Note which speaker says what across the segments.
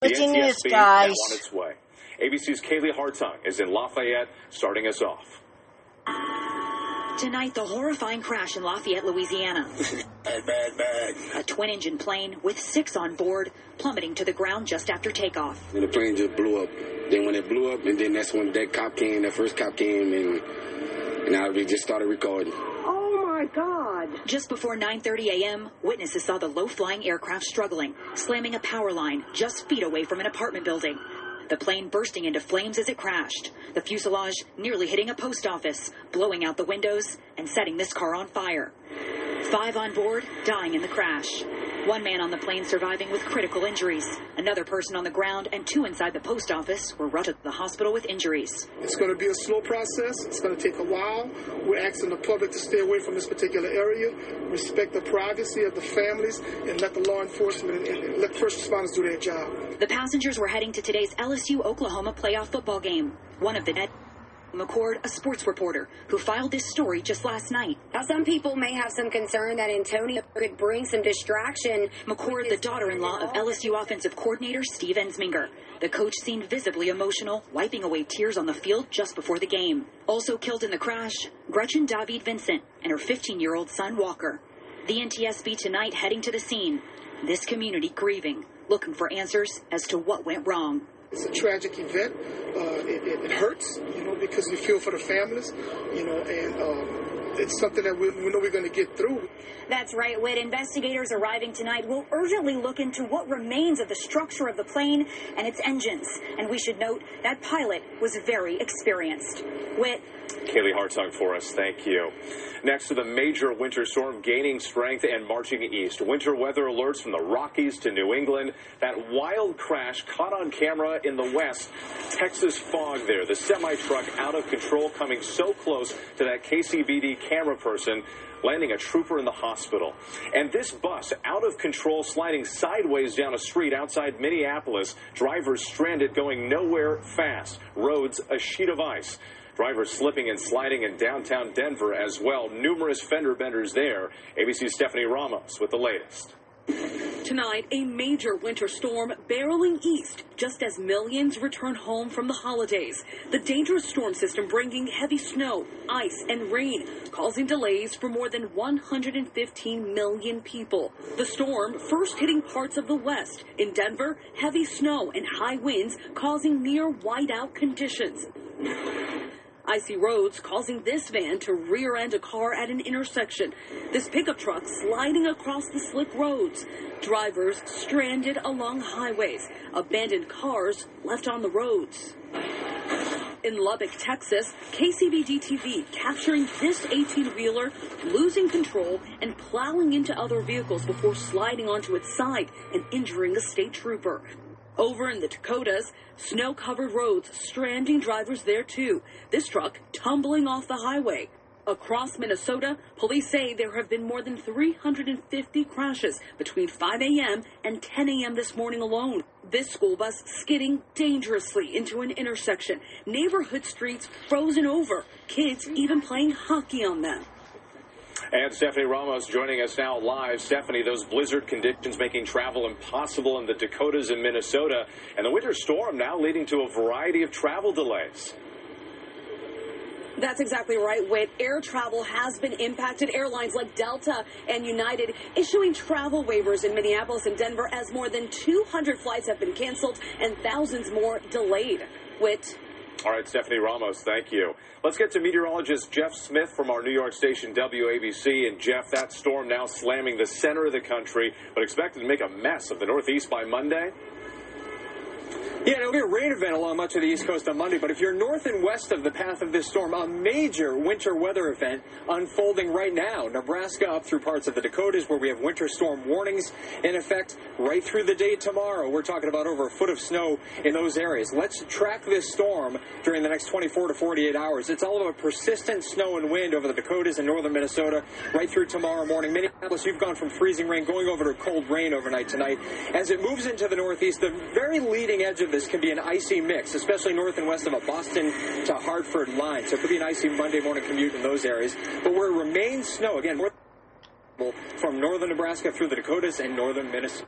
Speaker 1: The
Speaker 2: What's your
Speaker 1: NTSB
Speaker 2: news, guys?
Speaker 1: on its way. ABC's Kaylee Hartung is in Lafayette, starting us off.
Speaker 3: Tonight, the horrifying crash in Lafayette, Louisiana.
Speaker 4: Bad, bad, bad.
Speaker 3: A twin engine plane with six on board plummeting to the ground just after takeoff.
Speaker 4: And the plane just blew up. Then when it blew up, and then that's when that cop came, that first cop came, and and I we just started recording.
Speaker 5: God.
Speaker 3: Just before 9:30 a.m., witnesses saw the low-flying aircraft struggling, slamming a power line just feet away from an apartment building. The plane bursting into flames as it crashed. The fuselage nearly hitting a post office, blowing out the windows and setting this car on fire. Five on board dying in the crash. One man on the plane surviving with critical injuries. Another person on the ground and two inside the post office were rushed to the hospital with injuries.
Speaker 6: It's going to be a slow process. It's going to take a while. We're asking the public to stay away from this particular area, respect the privacy of the families, and let the law enforcement and, let first responders do their job.
Speaker 3: The passengers were heading to today's LSU Oklahoma playoff football game. One of the net McCord, a sports reporter, who filed this story just last night.
Speaker 5: Now, some people may have some concern that Antonio could bring some distraction.
Speaker 3: McCord, the daughter-in-law of LSU offensive coordinator Steve Ensminger. The coach seemed visibly emotional, wiping away tears on the field just before the game. Also killed in the crash, Gretchen David Vincent and her 15-year-old son Walker. The NTSB tonight heading to the scene. This community grieving, looking for answers as to what went wrong.
Speaker 6: It's a tragic event. Uh, it, it, it hurts, you know, because you feel for the families, you know, and um, it's something that we, we know we're going to get through.
Speaker 5: That's right, Whit. Investigators arriving tonight will urgently look into what remains of the structure of the plane and its engines. And we should note that pilot was very experienced. Whit,
Speaker 1: Kaylee Hartung for us. Thank you. Next to the major winter storm gaining strength and marching east. Winter weather alerts from the Rockies to New England. That wild crash caught on camera in the west. Texas fog there. The semi truck out of control coming so close to that KCBD camera person landing a trooper in the hospital. And this bus out of control sliding sideways down a street outside Minneapolis. Drivers stranded going nowhere fast. Roads a sheet of ice. Drivers slipping and sliding in downtown Denver as well. Numerous fender benders there. ABC's Stephanie Ramos with the latest.
Speaker 7: Tonight, a major winter storm barreling east just as millions return home from the holidays. The dangerous storm system bringing heavy snow, ice, and rain, causing delays for more than 115 million people. The storm first hitting parts of the west. In Denver, heavy snow and high winds causing near whiteout conditions. Icy roads causing this van to rear end a car at an intersection. This pickup truck sliding across the slick roads. Drivers stranded along highways. Abandoned cars left on the roads. In Lubbock, Texas, KCBD TV capturing this 18 wheeler losing control and plowing into other vehicles before sliding onto its side and injuring a state trooper. Over in the Dakotas, snow covered roads stranding drivers there too. This truck tumbling off the highway. Across Minnesota, police say there have been more than 350 crashes between 5 a.m. and 10 a.m. this morning alone. This school bus skidding dangerously into an intersection. Neighborhood streets frozen over. Kids even playing hockey on them.
Speaker 1: And Stephanie Ramos joining us now live. Stephanie, those blizzard conditions making travel impossible in the Dakotas and Minnesota, and the winter storm now leading to a variety of travel delays.
Speaker 7: That's exactly right, Whit. Air travel has been impacted. Airlines like Delta and United issuing travel waivers in Minneapolis and Denver as more than 200 flights have been canceled and thousands more delayed. Whit.
Speaker 1: All right, Stephanie Ramos, thank you. Let's get to meteorologist Jeff Smith from our New York station WABC. And Jeff, that storm now slamming the center of the country, but expected to make a mess of the Northeast by Monday.
Speaker 8: Yeah, it'll be a rain event along much of the East Coast on Monday, but if you're north and west of the path of this storm, a major winter weather event unfolding right now. Nebraska up through parts of the Dakotas where we have winter storm warnings in effect right through the day tomorrow. We're talking about over a foot of snow in those areas. Let's track this storm during the next 24 to 48 hours. It's all about persistent snow and wind over the Dakotas and northern Minnesota right through tomorrow morning. Minneapolis, you've gone from freezing rain going over to cold rain overnight tonight. As it moves into the northeast, the very leading edge of this can be an icy mix, especially north and west of a Boston to Hartford line. So it could be an icy Monday morning commute in those areas. But where it remains snow, again, more from northern Nebraska through the Dakotas and northern Minnesota.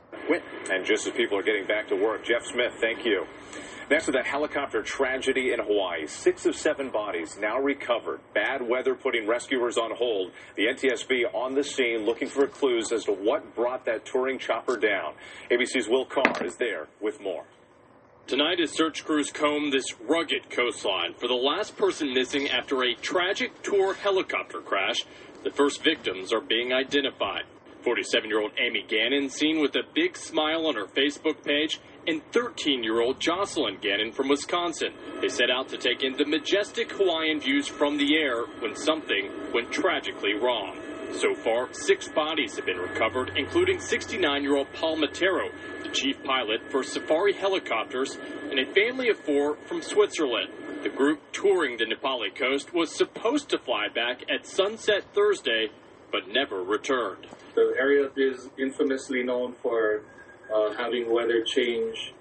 Speaker 1: And just as people are getting back to work, Jeff Smith, thank you. Next to the helicopter tragedy in Hawaii, six of seven bodies now recovered. Bad weather putting rescuers on hold. The NTSB on the scene looking for clues as to what brought that touring chopper down. ABC's Will Carr is there with more.
Speaker 2: Tonight, as search crews comb this rugged coastline for the last person missing after a tragic tour helicopter crash, the first victims are being identified. 47 year old Amy Gannon, seen with a big smile on her Facebook page, and 13 year old Jocelyn Gannon from Wisconsin. They set out to take in the majestic Hawaiian views from the air when something went tragically wrong. So far, six bodies have been recovered, including 69 year old Paul Matero, the chief pilot for Safari Helicopters, and a family of four from Switzerland. The group touring the Na Pali coast was supposed to fly back at sunset Thursday, but never returned.
Speaker 9: The area is infamously known for uh, having weather change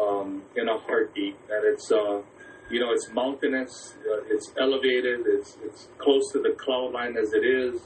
Speaker 9: um, in a heartbeat, and it's uh, you know it's mountainous, uh, it's elevated, it's it's close to the cloud line as it is.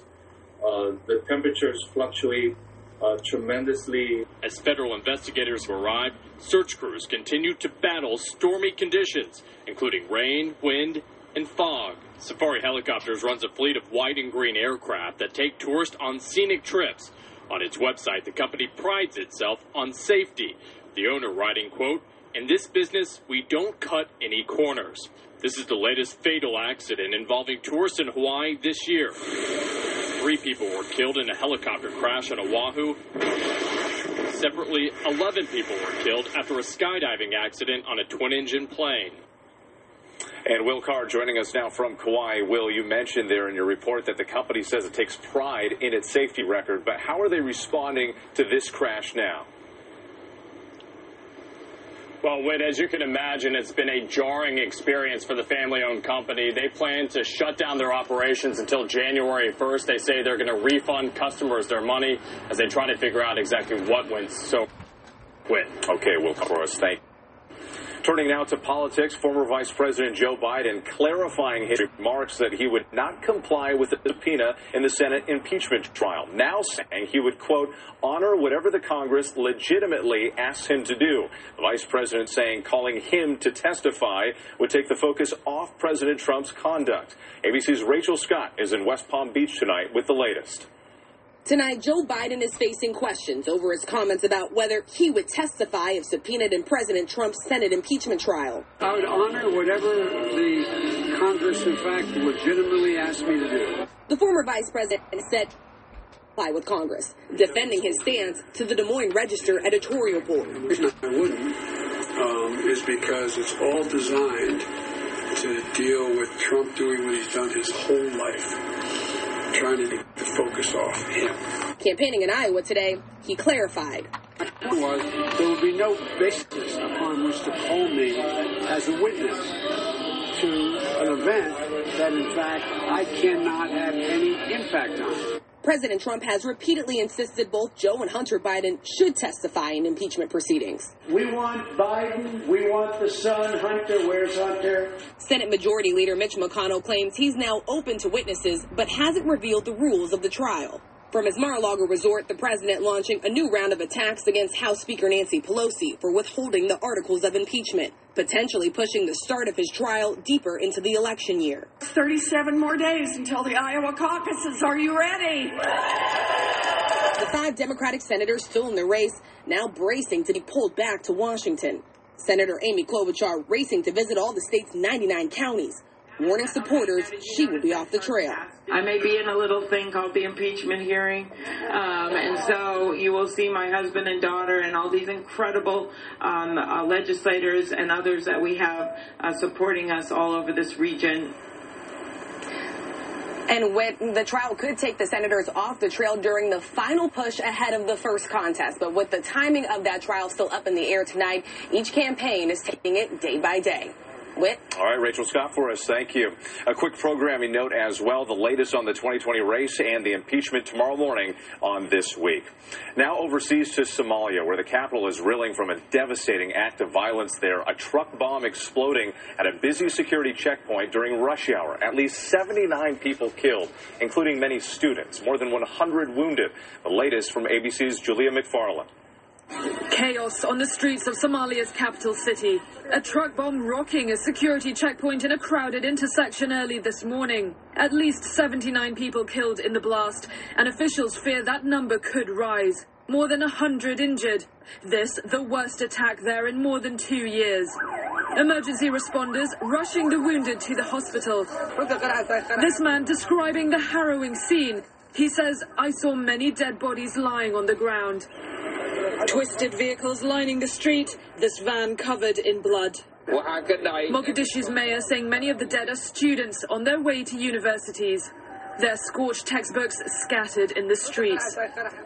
Speaker 9: Uh, the temperatures fluctuate uh, tremendously.
Speaker 2: As federal investigators arrive, search crews continue to battle stormy conditions, including rain, wind, and fog. Safari Helicopters runs a fleet of white and green aircraft that take tourists on scenic trips. On its website, the company prides itself on safety. The owner writing, quote, in this business, we don't cut any corners. This is the latest fatal accident involving tourists in Hawaii this year. Three people were killed in a helicopter crash on Oahu. Separately, 11 people were killed after a skydiving accident on a twin engine plane.
Speaker 1: And Will Carr joining us now from Kauai. Will, you mentioned there in your report that the company says it takes pride in its safety record, but how are they responding to this crash now?
Speaker 10: Well, Whit, as you can imagine, it's been a jarring experience for the family owned company. They plan to shut down their operations until January 1st. They say they're going to refund customers their money as they try to figure out exactly what went so. Whit.
Speaker 1: Okay, Will Carr, thank you. Turning now to politics, former Vice President Joe Biden clarifying his remarks that he would not comply with the subpoena in the Senate impeachment trial, now saying he would, quote, honor whatever the Congress legitimately asks him to do. The Vice President saying calling him to testify would take the focus off President Trump's conduct. ABC's Rachel Scott is in West Palm Beach tonight with the latest.
Speaker 11: Tonight, Joe Biden is facing questions over his comments about whether he would testify if subpoenaed in President Trump's Senate impeachment trial.
Speaker 12: I would honor whatever the Congress, in fact, legitimately asked me to do.
Speaker 11: The former vice president said comply with Congress, defending his stance to the Des Moines Register editorial board.
Speaker 12: The reason I wouldn't um, is because it's all designed to deal with Trump doing what he's done his whole life trying to focus off him.
Speaker 11: Campaigning in Iowa today, he clarified.
Speaker 12: Was there would be no basis upon which to call me as a witness to an event that, in fact, I cannot have any impact on.
Speaker 11: President Trump has repeatedly insisted both Joe and Hunter Biden should testify in impeachment proceedings.
Speaker 13: We want Biden. We want the son, Hunter. Where's Hunter?
Speaker 11: Senate Majority Leader Mitch McConnell claims he's now open to witnesses, but hasn't revealed the rules of the trial. From his Mar-a-Lago resort, the president launching a new round of attacks against House Speaker Nancy Pelosi for withholding the articles of impeachment, potentially pushing the start of his trial deeper into the election year.
Speaker 14: 37 more days until the Iowa caucuses. Are you ready?
Speaker 11: The five Democratic senators still in the race now bracing to be pulled back to Washington. Senator Amy Klobuchar racing to visit all the state's 99 counties warning supporters she will be off the trail.
Speaker 15: I may be in a little thing called the impeachment hearing, um, and so you will see my husband and daughter and all these incredible um, uh, legislators and others that we have uh, supporting us all over this region.
Speaker 11: And when the trial could take the senators off the trail during the final push ahead of the first contest. But with the timing of that trial still up in the air tonight, each campaign is taking it day by day. Whit.
Speaker 1: All right, Rachel Scott for us. Thank you. A quick programming note as well. The latest on the 2020 race and the impeachment tomorrow morning on This Week. Now overseas to Somalia, where the capital is reeling from a devastating act of violence there. A truck bomb exploding at a busy security checkpoint during rush hour. At least 79 people killed, including many students. More than 100 wounded. The latest from ABC's Julia McFarland.
Speaker 16: Chaos on the streets of Somalia's capital city. A truck bomb rocking a security checkpoint in a crowded intersection early this morning. At least 79 people killed in the blast, and officials fear that number could rise. More than 100 injured. This, the worst attack there in more than two years. Emergency responders rushing the wounded to the hospital. This man describing the harrowing scene. He says, I saw many dead bodies lying on the ground. Twisted vehicles lining the street, this van covered in blood. Mogadishu's mayor saying many of the dead are students on their way to universities. Their scorched textbooks scattered in the streets.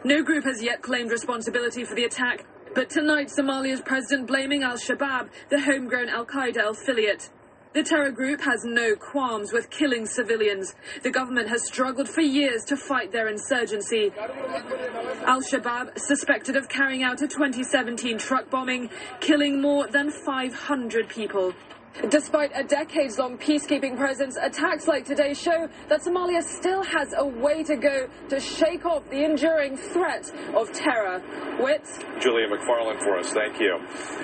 Speaker 16: No group has yet claimed responsibility for the attack, but tonight Somalia's president blaming Al Shabaab, the homegrown Al Qaeda affiliate. The terror group has no qualms with killing civilians. The government has struggled for years to fight their insurgency. Al Shabaab, suspected of carrying out a 2017 truck bombing, killing more than 500 people. Despite a decades long peacekeeping presence, attacks like today show that Somalia still has a way to go to shake off the enduring threat of terror. Whit?
Speaker 1: Julia McFarland for us. Thank you.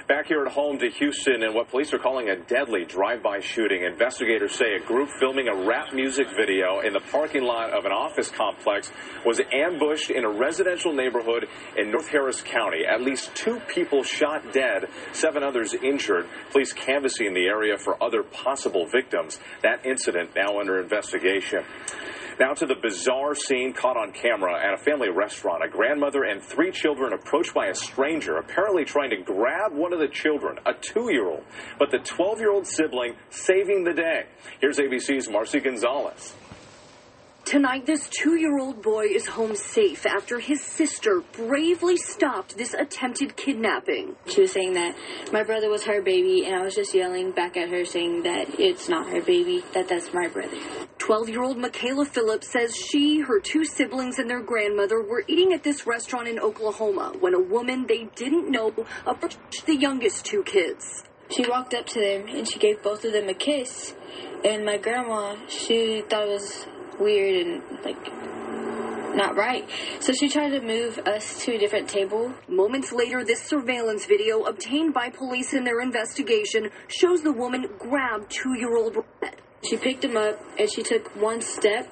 Speaker 1: Back here at home to Houston and what police are calling a deadly drive-by shooting. Investigators say a group filming a rap music video in the parking lot of an office complex was ambushed in a residential neighborhood in North Harris County. At least two people shot dead, seven others injured. Police canvassing the area for other possible victims. That incident now under investigation. Now to the bizarre scene caught on camera at a family restaurant. A grandmother and three children approached by a stranger, apparently trying to grab one of the children, a two year old, but the 12 year old sibling saving the day. Here's ABC's Marcy Gonzalez.
Speaker 17: Tonight, this two year old boy is home safe after his sister bravely stopped this attempted kidnapping.
Speaker 18: She was saying that my brother was her baby, and I was just yelling back at her saying that it's not her baby, that that's my brother.
Speaker 17: 12 year old Michaela Phillips says she, her two siblings, and their grandmother were eating at this restaurant in Oklahoma when a woman they didn't know approached the youngest two kids.
Speaker 18: She walked up to them and she gave both of them a kiss, and my grandma, she thought it was weird and like not right. So she tried to move us to a different table.
Speaker 17: Moments later, this surveillance video obtained by police in their investigation shows the woman grab two year old.
Speaker 18: She picked him up and she took one step,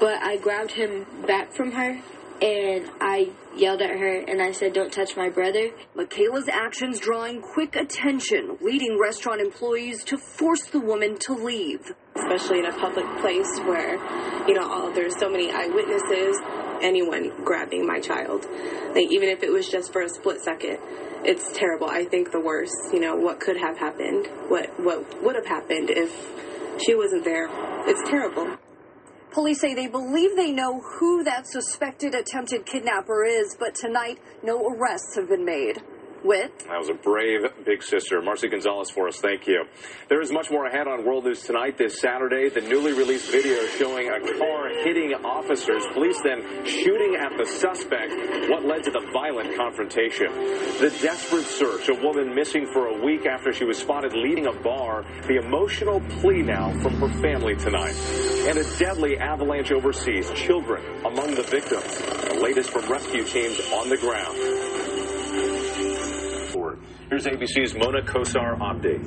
Speaker 18: but I grabbed him back from her and I yelled at her and I said, Don't touch my brother.
Speaker 17: Michaela's actions drawing quick attention, leading restaurant employees to force the woman to leave.
Speaker 19: Especially in a public place where, you know, all, there's so many eyewitnesses, anyone grabbing my child. Like, even if it was just for a split second, it's terrible. I think the worst, you know, what could have happened, what, what would have happened if she wasn't there. It's terrible.
Speaker 17: Police say they believe they know who that suspected attempted kidnapper is, but tonight no arrests have been made. Whit.
Speaker 1: That was a brave big sister. Marcy Gonzalez for us. Thank you. There is much more ahead on World News Tonight this Saturday. The newly released video showing a car hitting officers. Police then shooting at the suspect. What led to the violent confrontation? The desperate search. A woman missing for a week after she was spotted leaving a bar. The emotional plea now from her family tonight. And a deadly avalanche overseas. Children among the victims. The latest from rescue teams on the ground. Here's ABC's Mona Kosar Abdi.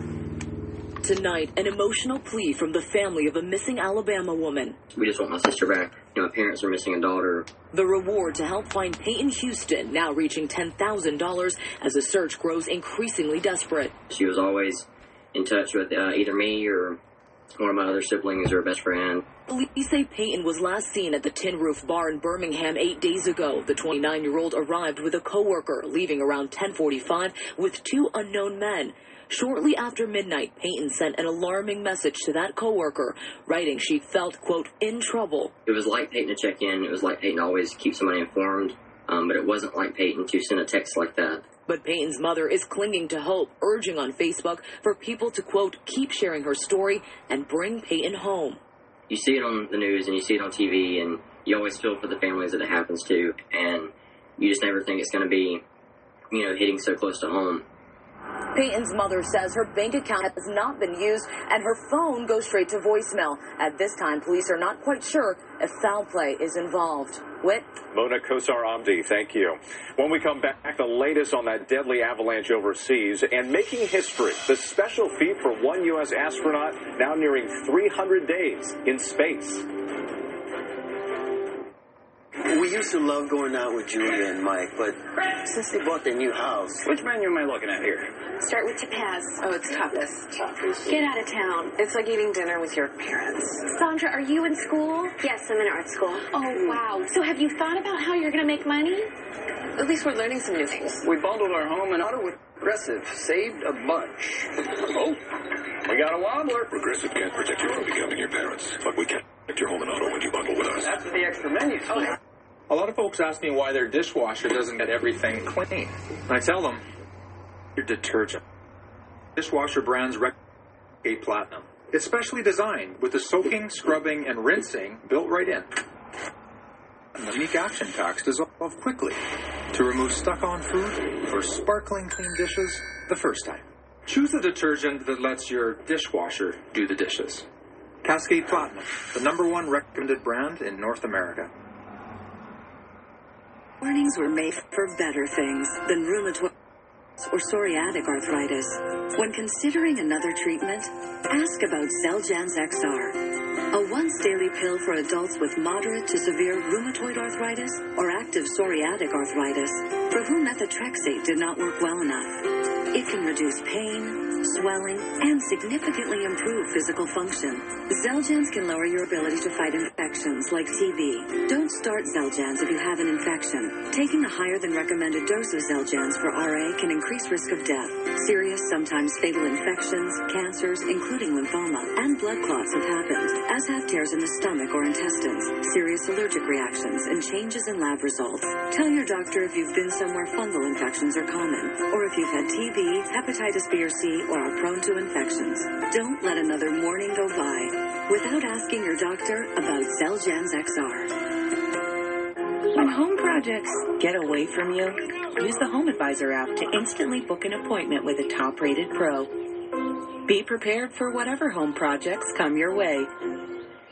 Speaker 20: Tonight, an emotional plea from the family of a missing Alabama woman.
Speaker 21: We just want my sister back. You know, my parents are missing a daughter.
Speaker 20: The reward to help find Peyton Houston, now reaching $10,000 as the search grows increasingly desperate.
Speaker 21: She was always in touch with uh, either me or one of my other siblings or a best friend.
Speaker 20: Police say Peyton was last seen at the Tin Roof Bar in Birmingham eight days ago. The 29-year-old arrived with a coworker, leaving around 10:45 with two unknown men. Shortly after midnight, Peyton sent an alarming message to that coworker, writing she felt, quote, in trouble.
Speaker 21: It was like Peyton to check in. It was like Peyton always keep somebody informed. Um, but it wasn't like Peyton to send a text like that.
Speaker 20: But Peyton's mother is clinging to hope, urging on Facebook for people to, quote, keep sharing her story and bring Peyton home.
Speaker 21: You see it on the news and you see it on TV, and you always feel for the families that it happens to, and you just never think it's going to be, you know, hitting so close to home.
Speaker 22: Peyton's mother says her bank account has not been used and her phone goes straight to voicemail. At this time, police are not quite sure if foul play is involved. Whit?
Speaker 1: Mona Kosar Abdi, thank you. When we come back, the latest on that deadly avalanche overseas and making history. The special feat for one U.S. astronaut now nearing 300 days in space.
Speaker 23: We used to love going out with Julia and Mike, but since they bought their new house.
Speaker 24: Which menu am I looking at here?
Speaker 9: Start with Topaz.
Speaker 17: Oh, it's tapas. tapas.
Speaker 9: Get out of town.
Speaker 17: It's like eating dinner with your parents.
Speaker 9: Sandra, are you in school?
Speaker 25: Yes, I'm in art school.
Speaker 9: Oh, wow. So have you thought about how you're going to make money?
Speaker 17: At least we're learning some new things.
Speaker 24: We bundled our home and auto with Progressive. Saved a bunch. Oh, we got a wobbler.
Speaker 26: Progressive can't protect you from becoming your parents, but we can protect your home and auto when you bundle with us.
Speaker 24: That's what the extra menu told me.
Speaker 8: A lot of folks ask me why their dishwasher doesn't get everything clean. And I tell them, your detergent. Dishwasher brands recommend Platinum. It's specially designed with the soaking, scrubbing, and rinsing built right in. The unique action packs dissolve quickly to remove stuck-on food or sparkling clean dishes the first time. Choose a detergent that lets your dishwasher do the dishes. Cascade Platinum, the number one recommended brand in North America.
Speaker 20: Warnings were made for better things than rheumatoid or psoriatic arthritis. When considering another treatment, ask about Xeljanz XR, a once daily pill for adults with moderate to severe rheumatoid arthritis or active psoriatic arthritis, for whom methotrexate did not work well enough. It can reduce pain, swelling, and significantly improve physical function. Xeljanz can lower your ability to fight infections like TB. Don't start Xeljanz if you have an infection. Taking a higher than recommended dose of Xeljanz for RA can increase risk of death. Serious, sometimes fatal infections, cancers, including lymphoma, and blood clots have happened, as have tears in the stomach or intestines, serious allergic reactions, and changes in lab results. Tell your doctor if you've been somewhere fungal infections are common, or if you've had TB, hepatitis B or C, or are prone to infections. Don't let another morning go by without asking your doctor about Xeljanz XR.
Speaker 27: When home projects get away from you, use the Home Advisor app to instantly book an appointment with a top rated pro. Be prepared for whatever home projects come your way.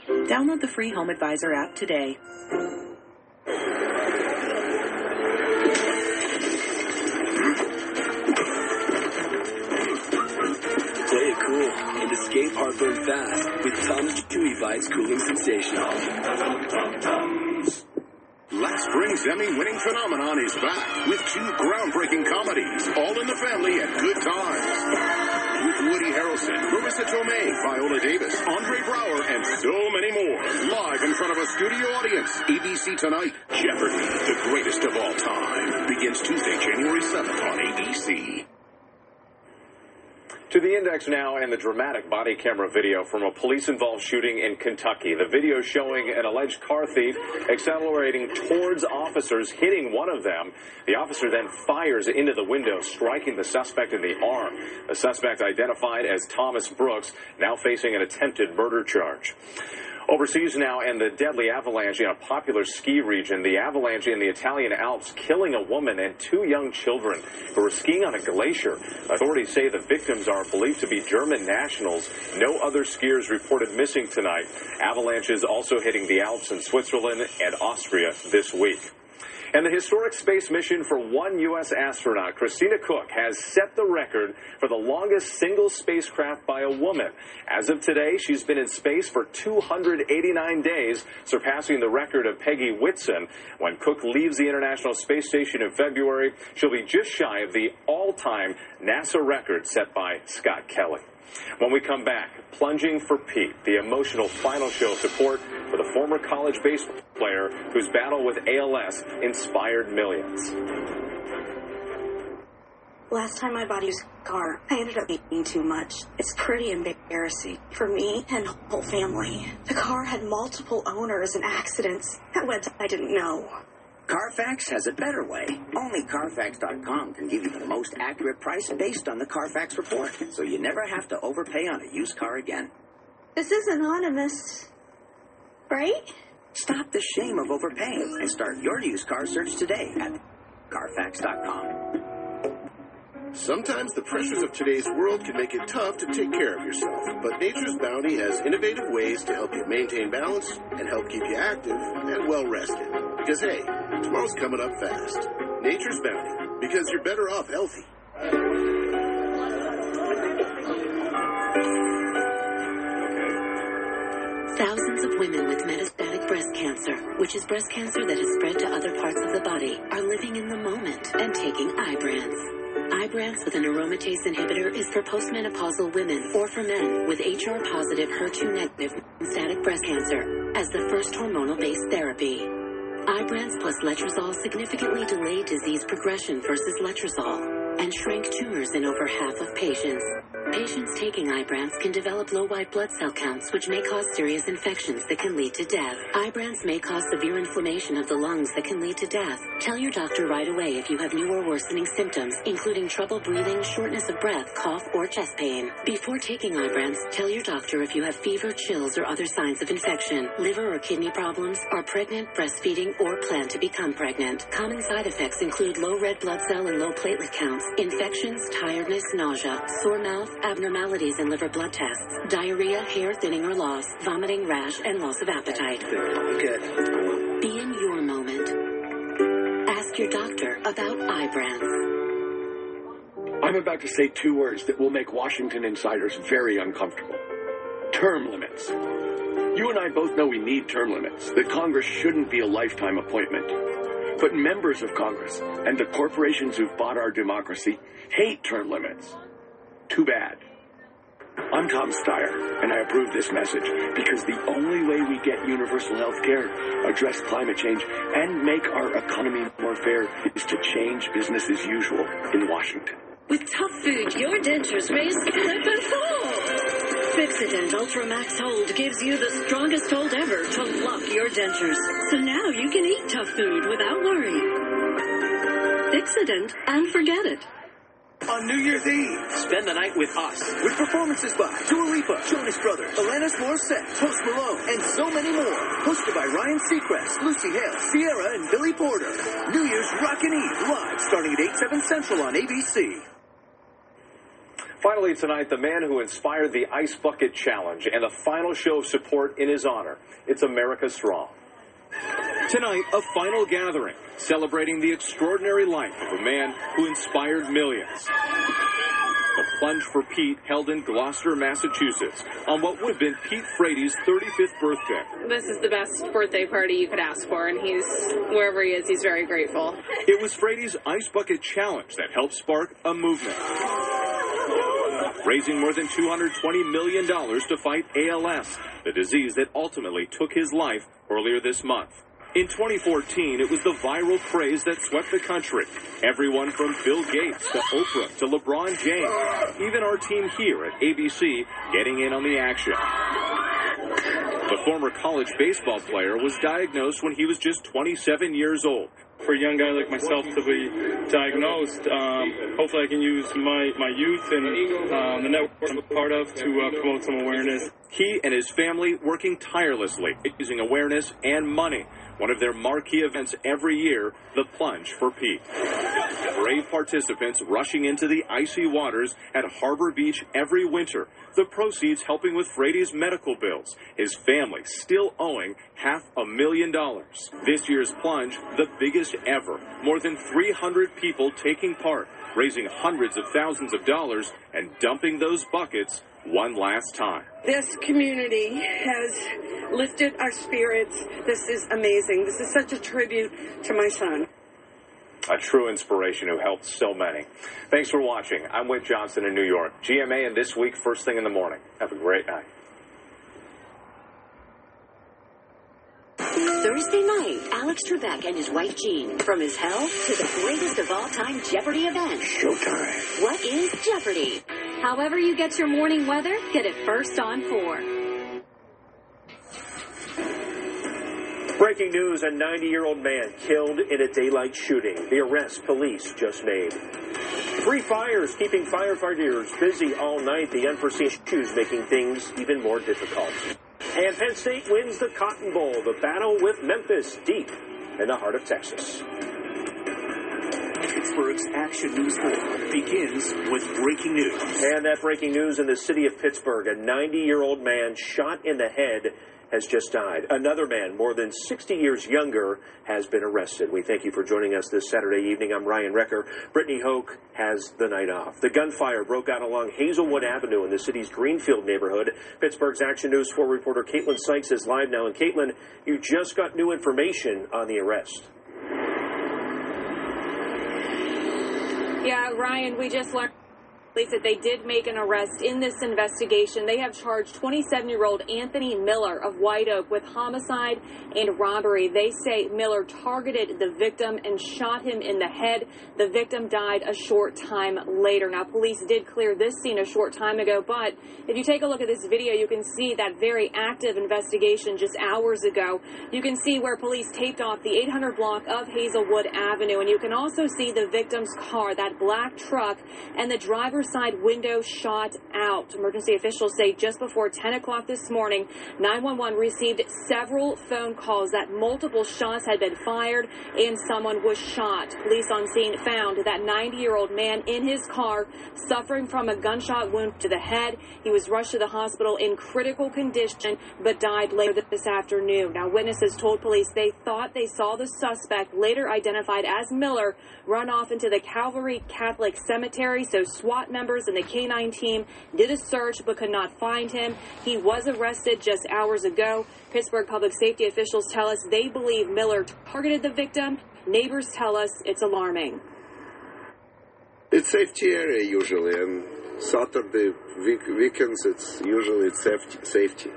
Speaker 27: Download the free Home Advisor app today.
Speaker 28: And escape heartburn fast with Tums Chewy Bites Cooling Sensational.
Speaker 26: Last spring's Emmy-winning phenomenon is back with two groundbreaking comedies, all in the family at good times. With Woody Harrelson, Marisa Tomei, Viola Davis, Andre Braugher, and so many more. Live in front of a studio audience. ABC tonight. Jeopardy, the greatest of all time. Begins Tuesday, January 7th on ABC.
Speaker 1: To the index now and the dramatic body camera video from a police involved shooting in Kentucky. The video showing an alleged car thief accelerating towards officers, hitting one of them. The officer then fires into the window, striking the suspect in the arm. The suspect identified as Thomas Brooks, now facing an attempted murder charge. Overseas now, and the deadly avalanche in a popular ski region. The avalanche in the Italian Alps killing a woman and two young children who were skiing on a glacier. Authorities say the victims are believed to be German nationals. No other skiers reported missing tonight. Avalanches also hitting the Alps in Switzerland and Austria this week. And the historic space mission for one U.S. astronaut, Christina Koch, has set the record for the longest single spacecraft by a woman. As of today, she's been in space for 289 days, surpassing the record of Peggy Whitson. When Koch leaves the International Space Station in February, she'll be just shy of the all-time NASA record set by Scott Kelly. When we come back, Plunging for Pete, the emotional final show of support for the former college baseball player whose battle with ALS inspired millions.
Speaker 29: Last time my body was car, I ended up eating too much. It's pretty embarrassing for me and whole family. The car had multiple owners and accidents. That website I didn't know.
Speaker 30: Carfax has a better way. Only Carfax.com can give you the most accurate price based on the Carfax report, so you never have to overpay on a used car again.
Speaker 29: This is anonymous, right?
Speaker 30: Stop the shame of overpaying and start your used car search today at Carfax.com.
Speaker 26: Sometimes the pressures of today's world can make it tough to take care of yourself, but Nature's Bounty has innovative ways to help you maintain balance and help keep you active and well rested. Because hey, tomorrow's coming up fast. Nature's Bounty, because you're better off healthy.
Speaker 31: Thousands of women with metastatic breast cancer, which is breast cancer that has spread to other parts of the body, are living in the moment and taking Ibrance. Ibrance with an aromatase inhibitor is for postmenopausal women or for men with HR positive HER2 negative metastatic breast cancer as the first hormonal based therapy. Ibrance plus letrozole significantly delayed disease progression versus letrozole and shrank tumors in over half of patients. Patients taking Ibrance can develop low white blood cell counts, which may cause serious infections that can lead to death. Ibrance may cause severe inflammation of the lungs that can lead to death. Tell your doctor right away if you have new or worsening symptoms, including trouble breathing, shortness of breath, cough, or chest pain. Before taking Ibrance, tell your doctor if you have fever, chills, or other signs of infection, liver or kidney problems, are pregnant, breastfeeding, or plan to become pregnant. Common side effects include low red blood cell and low platelet counts, infections, tiredness, nausea, sore mouth, abnormalities in liver blood tests, diarrhea, hair thinning or loss, vomiting, rash, and loss of appetite.
Speaker 26: Good.
Speaker 31: Be in your moment. Ask your doctor about Ibrance.
Speaker 28: I'm about to say two words that will make Washington insiders very uncomfortable. Term limits. You and I both know we need term limits, that Congress shouldn't be a lifetime appointment. But members of Congress and the corporations who've bought our democracy hate term limits. Too bad. I'm Tom Steyer, and I approve this message because the only way we get universal health care, address climate change, and make our economy more fair is to change business as usual in Washington.
Speaker 31: With tough food, your dentures may slip and fall. Fixodent Ultramax Hold gives you the strongest hold ever to lock your dentures. So now you can eat tough food without worry. Fixodent and forget it.
Speaker 32: On New Year's Eve, spend the night with us. With performances by Dua Lipa, Jonas Brothers, Alanis Morissette, Post Malone, and so many more. Hosted by Ryan Seacrest, Lucy Hale, Ciara, and Billy Porter. New Year's Rockin' Eve, live, starting at 8, 7 Central on ABC.
Speaker 1: Finally, tonight, the man who inspired the Ice Bucket Challenge and the final show of support in his honor. It's America Strong. Tonight, a final gathering celebrating the extraordinary life of a man who inspired millions. The Plunge for Pete held in Gloucester, Massachusetts on what would have been Pete Frates' 35th birthday.
Speaker 19: This is the best birthday party you could ask for, and he's, wherever he is, he's very grateful.
Speaker 1: It was Frates' Ice Bucket Challenge that helped spark a movement. Raising more than $220 million to fight ALS, the disease that ultimately took his life earlier this month. In 2014, it was the viral craze that swept the country. Everyone from Bill Gates to Oprah to LeBron James, even our team here at ABC getting in on the action. The former college baseball player was diagnosed when he was just 27 years old.
Speaker 33: For a young guy like myself to be diagnosed, um, hopefully I can use my, my youth and um, the network I'm a part of to uh, promote some awareness.
Speaker 1: He and his family working tirelessly, using awareness and money. One of their marquee events every year, the Plunge for Pete. Brave participants rushing into the icy waters at Harbor Beach every winter. The proceeds helping with Frates' medical bills. His family still owing half a million dollars. This year's plunge, the biggest ever. More than 300 people taking part, raising hundreds of thousands of dollars and dumping those buckets one last time.
Speaker 14: This community has lifted our spirits. This is amazing. This is such a tribute to my son.
Speaker 1: A true inspiration who helped so many. Thanks for watching. I'm Whit Johnson in New York. GMA and this week, first thing in the morning. Have a great night.
Speaker 31: Thursday night, Alex Trebek and his wife Jean. From his hell to the greatest of all time Jeopardy event.
Speaker 26: Showtime.
Speaker 31: What is Jeopardy?
Speaker 34: However you get your morning weather, get it first on 4.
Speaker 35: Breaking news a 90 year old man killed in a daylight shooting. The arrest police just made. Three fires keeping firefighters busy all night. The unforeseen issues making things even more difficult. And Penn State wins the Cotton Bowl, the battle with Memphis deep in the heart of Texas.
Speaker 32: Pittsburgh's Action News 4 begins with breaking news.
Speaker 35: And that breaking news in the city of Pittsburgh. A 90 year old man shot in the head has just died. Another man, more than 60 years younger, has been arrested. We thank you for joining us this Saturday evening. I'm Ryan Recker. Brittany Hoke has the night off. The gunfire broke out along Hazelwood Avenue in the city's Greenfield neighborhood. Pittsburgh's Action News 4 reporter Caitlin Sykes is live now. And Caitlin, you just got new information on the arrest.
Speaker 36: Yeah, Ryan, we just learned that they did make an arrest in this investigation. They have charged 27 year old Anthony Miller of White Oak with homicide and robbery. They say Miller targeted the victim and shot him in the head. The victim died a short time later. Now, police did clear this scene a short time ago, but if you take a look at this video, you can see that very active investigation just hours ago. You can see where police taped off the 800 block of Hazelwood Avenue, and you can also see the victim's car, that black truck, and the driver's side window shot out. Emergency officials say just before 10 o'clock this morning, 911 received several phone calls that multiple shots had been fired and someone was shot. Police on scene found that 90 year old man in his car suffering from a gunshot wound to the head. He was rushed to the hospital in critical condition but died later this afternoon. Now, witnesses told police they thought they saw the suspect, later identified as Miller, run off into the Calvary Catholic Cemetery. So SWAT members and the K9 team did a search but could not find him. He was arrested just hours ago. Pittsburgh public safety officials tell us they believe Miller targeted the victim. Neighbors tell us it's alarming.
Speaker 37: It's safety area usually, and Saturday week, weekends it's usually it's safety. safety.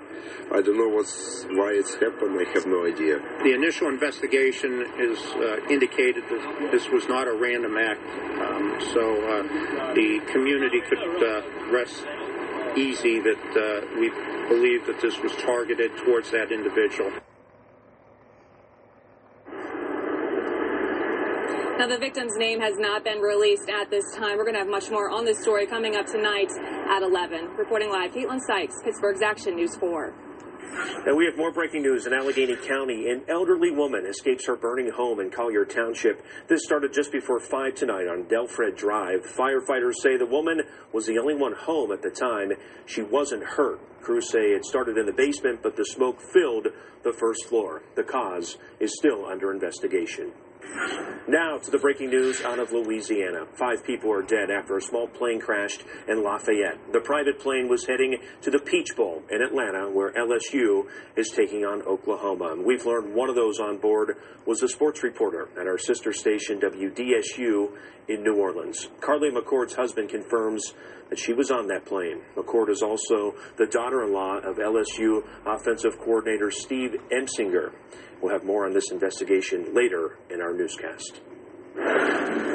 Speaker 37: I don't know what's why it's happened. I have no idea.
Speaker 29: The initial investigation has uh, indicated that this was not a random act, um, so uh, the community could uh, rest easy that uh, we believe that this was targeted towards that individual.
Speaker 36: Now, the victim's name has not been released at this time. We're going to have much more on this story coming up tonight at 11. Reporting live, Caitlin Sykes, Pittsburgh's Action News 4.
Speaker 35: And we have more breaking news in Allegheny County. An elderly woman escapes her burning home in Collier Township. This started just before 5 tonight on Delfred Drive. Firefighters say the woman was the only one home at the time. She wasn't hurt. Crews say it started in the basement, but the smoke filled the first floor. The cause is still under investigation. Now to the breaking news out of Louisiana. Five people are dead after a small plane crashed in Lafayette. The private plane was heading to the Peach Bowl in Atlanta, where LSU is taking on Oklahoma. And we've learned one of those on board was a sports reporter at our sister station WDSU in New Orleans. Carly McCord's husband confirms that she was on that plane. McCord is also the daughter-in-law of LSU offensive coordinator Steve Ensminger. We'll have more on this investigation later in our newscast.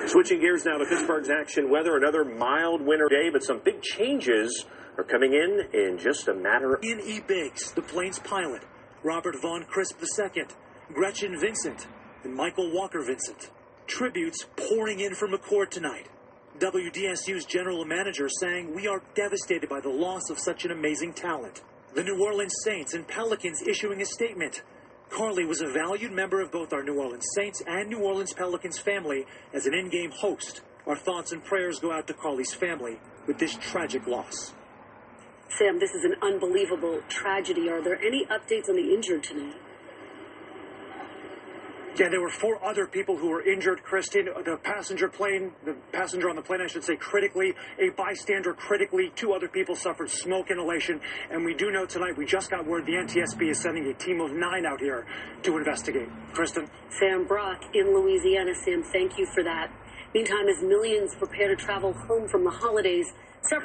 Speaker 35: Switching gears now to Pittsburgh's action weather. Another mild winter day, but some big changes are coming in in just a matter of.
Speaker 38: Ian E. Biggs, the plane's pilot, Robert Vaughn Crisp II, Gretchen Vincent, and Michael Walker Vincent. Tributes pouring in for McCord tonight. WDSU's general manager saying, We are devastated by the loss of such an amazing talent. The New Orleans Saints and Pelicans issuing a statement. Carly was a valued member of both our New Orleans Saints and New Orleans Pelicans family as an in game host. Our thoughts and prayers go out to Carly's family with this tragic loss.
Speaker 39: Sam, this is an unbelievable tragedy. Are there any updates on the injured tonight?
Speaker 38: Yeah, there were four other people who were injured, Kristen. The passenger plane, the passenger on the plane, I should say, critically. A bystander critically. Two other people suffered smoke inhalation. And we do know tonight, we just got word the NTSB is sending a team of nine out here to investigate. Kristen?
Speaker 39: Sam Brock in Louisiana. Sam, thank you for that. Meantime, as millions prepare to travel home from the holidays, several